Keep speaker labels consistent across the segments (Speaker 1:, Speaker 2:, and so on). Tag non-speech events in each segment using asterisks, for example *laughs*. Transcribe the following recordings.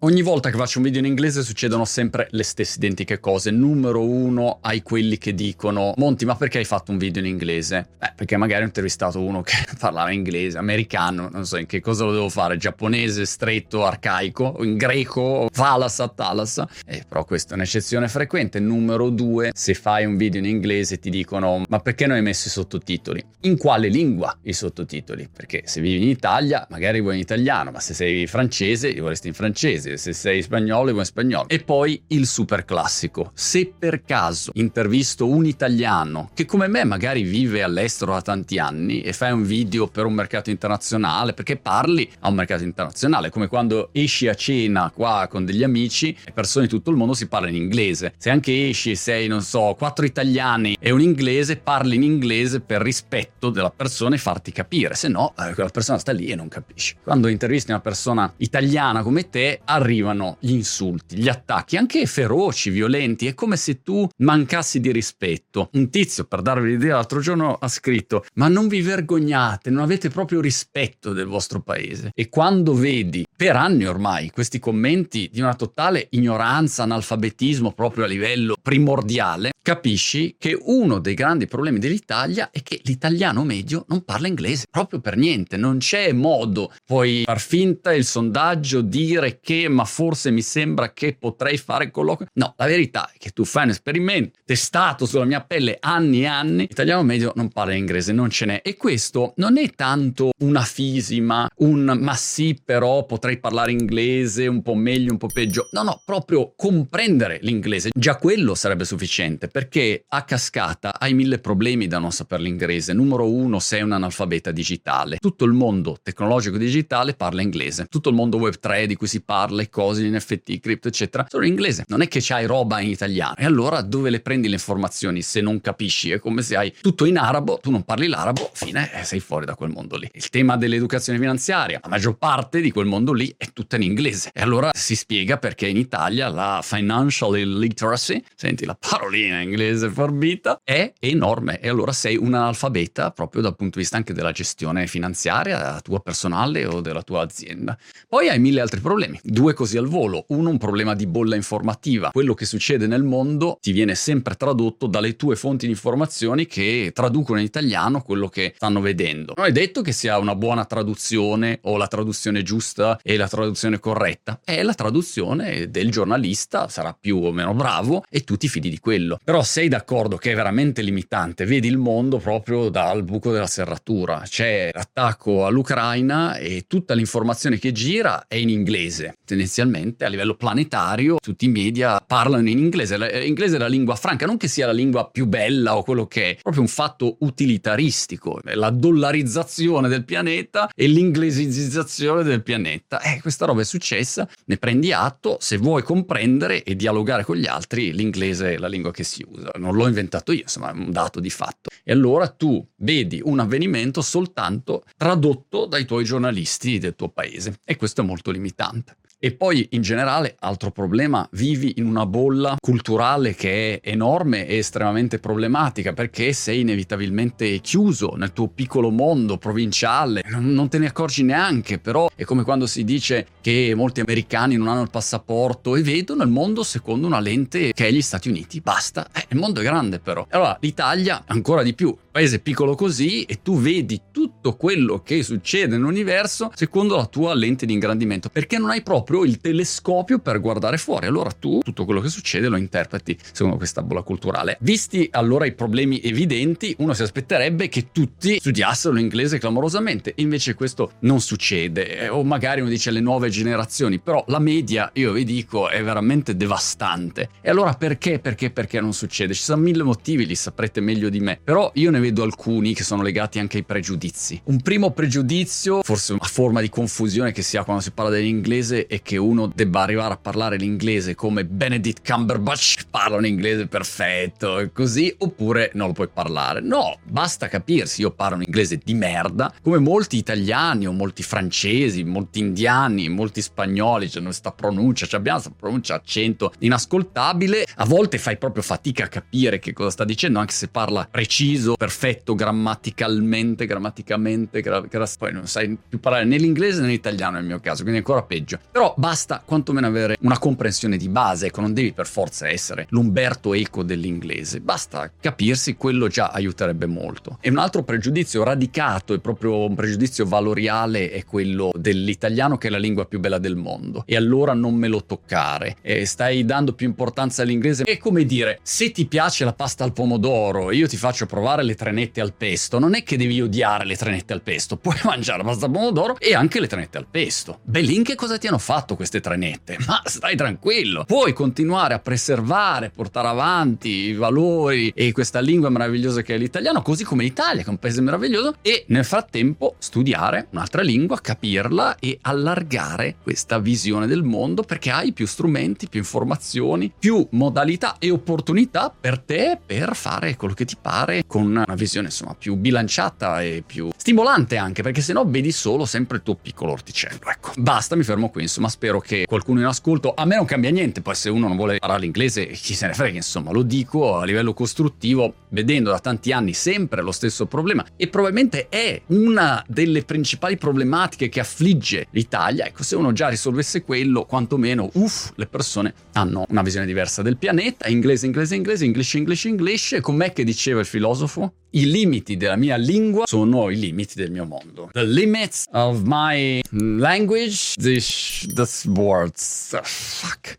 Speaker 1: Ogni volta che faccio un video in inglese succedono sempre le stesse identiche cose. Numero uno, hai quelli che dicono Monti, ma perché hai fatto un video in inglese? Beh, perché magari ho intervistato uno che *laughs* parlava inglese, americano, non so in che cosa lo devo fare, giapponese, stretto, arcaico, in greco, falasa, talasa. Eh, però questa è un'eccezione frequente. Numero due, se fai un video in inglese ti dicono ma perché non hai messo i sottotitoli? In quale lingua i sottotitoli? Perché se vivi in Italia magari vuoi in italiano, ma se sei francese li vorresti in francese inglese, se sei spagnolo in spagnolo. E poi il super classico. Se per caso intervisto un italiano che come me magari vive all'estero da tanti anni e fai un video per un mercato internazionale, perché parli a un mercato internazionale, come quando esci a cena qua con degli amici e persone di tutto il mondo si parla in inglese. Se anche esci e sei, non so, quattro italiani e un inglese, parli in inglese per rispetto della persona e farti capire, se no eh, quella persona sta lì e non capisci. Quando intervisti una persona italiana come te, arrivano gli insulti, gli attacchi, anche feroci, violenti, è come se tu mancassi di rispetto. Un tizio, per darvi l'idea, l'altro giorno ha scritto, ma non vi vergognate, non avete proprio rispetto del vostro paese. E quando vedi, per anni ormai, questi commenti di una totale ignoranza, analfabetismo proprio a livello primordiale, capisci che uno dei grandi problemi dell'Italia è che l'italiano medio non parla inglese, proprio per niente, non c'è modo, puoi far finta il sondaggio, dire che ma forse mi sembra che potrei fare colloquio. No, la verità è che tu fai un esperimento testato sulla mia pelle anni e anni, l'italiano medio non parla inglese, non ce n'è. E questo non è tanto una fisima, un ma sì, però potrei parlare inglese un po' meglio, un po' peggio. No, no, proprio comprendere l'inglese. Già quello sarebbe sufficiente, perché a cascata hai mille problemi da non sapere l'inglese. Numero uno, sei un analfabeta digitale. Tutto il mondo tecnologico digitale parla inglese. Tutto il mondo web 3 di cui si parla le cose in NFT, cripto, eccetera, sono in inglese. Non è che c'hai roba in italiano. E allora dove le prendi le informazioni se non capisci? È come se hai tutto in arabo, tu non parli l'arabo, fine, sei fuori da quel mondo lì. Il tema dell'educazione finanziaria, la maggior parte di quel mondo lì è tutta in inglese. E allora si spiega perché in Italia la financial illiteracy, senti la parolina inglese forbita, è enorme. E allora sei un analfabeta proprio dal punto di vista anche della gestione finanziaria, tua personale o della tua azienda. Poi hai mille altri problemi. Due due così al volo. Uno, un problema di bolla informativa. Quello che succede nel mondo ti viene sempre tradotto dalle tue fonti di informazioni che traducono in italiano quello che stanno vedendo. Non è detto che sia una buona traduzione o la traduzione giusta e la traduzione corretta. È la traduzione del giornalista, sarà più o meno bravo e tu ti fidi di quello. Però sei d'accordo che è veramente limitante. Vedi il mondo proprio dal buco della serratura. C'è l'attacco all'Ucraina e tutta l'informazione che gira è in inglese tendenzialmente a livello planetario tutti i media parlano in inglese. L'inglese è la lingua franca, non che sia la lingua più bella o quello che è, proprio un fatto utilitaristico, la dollarizzazione del pianeta e l'inglesizzazione del pianeta. Eh, questa roba è successa, ne prendi atto, se vuoi comprendere e dialogare con gli altri, l'inglese è la lingua che si usa. Non l'ho inventato io, insomma, è un dato di fatto. E allora tu vedi un avvenimento soltanto tradotto dai tuoi giornalisti del tuo paese e questo è molto limitante. E poi in generale, altro problema, vivi in una bolla culturale che è enorme e estremamente problematica perché sei inevitabilmente chiuso nel tuo piccolo mondo provinciale, non te ne accorgi neanche, però è come quando si dice che molti americani non hanno il passaporto e vedono il mondo secondo una lente che è gli Stati Uniti, basta, eh, il mondo è grande però. Allora l'Italia ancora di più, paese piccolo così e tu vedi tutto quello che succede nell'universo secondo la tua lente di ingrandimento perché non hai proprio il telescopio per guardare fuori. Allora tu tutto quello che succede lo interpreti secondo questa bolla culturale. Visti allora i problemi evidenti, uno si aspetterebbe che tutti studiassero l'inglese clamorosamente, invece questo non succede. Eh, o magari uno dice le nuove generazioni, però la media, io vi dico, è veramente devastante. E allora perché, perché, perché non succede? Ci sono mille motivi, li saprete meglio di me, però io ne vedo alcuni che sono legati anche ai pregiudizi. Un primo pregiudizio, forse una forma di confusione che si ha quando si parla dell'inglese, è che uno debba arrivare a parlare l'inglese come Benedict Cumberbatch, parla un inglese perfetto e così, oppure non lo puoi parlare. No, basta capirsi, io parlo un inglese di merda, come molti italiani o molti francesi, molti indiani, molti spagnoli, c'è questa pronuncia, cioè abbiamo questa pronuncia accento inascoltabile, a volte fai proprio fatica a capire che cosa sta dicendo, anche se parla preciso, perfetto perfetto grammaticalmente, grammaticamente, gra- gra- poi non sai più parlare né l'inglese né l'italiano nel mio caso, quindi ancora peggio. Però basta quantomeno avere una comprensione di base, ecco, non devi per forza essere l'Umberto Eco dell'inglese, basta capirsi, quello già aiuterebbe molto. E un altro pregiudizio radicato e proprio un pregiudizio valoriale è quello dell'italiano che è la lingua più bella del mondo. E allora non me lo toccare. E stai dando più importanza all'inglese. È come dire, se ti piace la pasta al pomodoro, io ti faccio provare le trenette al pesto, non è che devi odiare le trenette al pesto, *laughs* puoi mangiare la pasta pomodoro e anche le trenette al pesto. Belin che cosa ti hanno fatto queste trenette? *laughs* Ma stai tranquillo, puoi continuare a preservare, portare avanti i valori e questa lingua meravigliosa che è l'italiano, così come l'Italia, che è un paese meraviglioso, e nel frattempo studiare un'altra lingua, capirla e allargare questa visione del mondo perché hai più strumenti, più informazioni, più modalità e opportunità per te per fare quello che ti pare con una visione insomma più bilanciata e più stimolante anche perché se no vedi solo sempre il tuo piccolo orticello ecco. Basta mi fermo qui insomma spero che qualcuno in ascolto a me non cambia niente poi se uno non vuole parlare l'inglese chi se ne frega insomma lo dico a livello costruttivo vedendo da tanti anni sempre lo stesso problema e probabilmente è una delle principali problematiche che affligge l'Italia. Ecco se uno già risolvesse quello quantomeno uff le persone hanno una visione diversa del pianeta inglese inglese inglese English English English. E com'è che diceva il filosofo i limiti della mia lingua sono i limiti del mio mondo. The limits of my language, this, this words. Oh, fuck.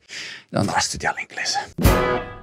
Speaker 1: Devo a studiare l'inglese.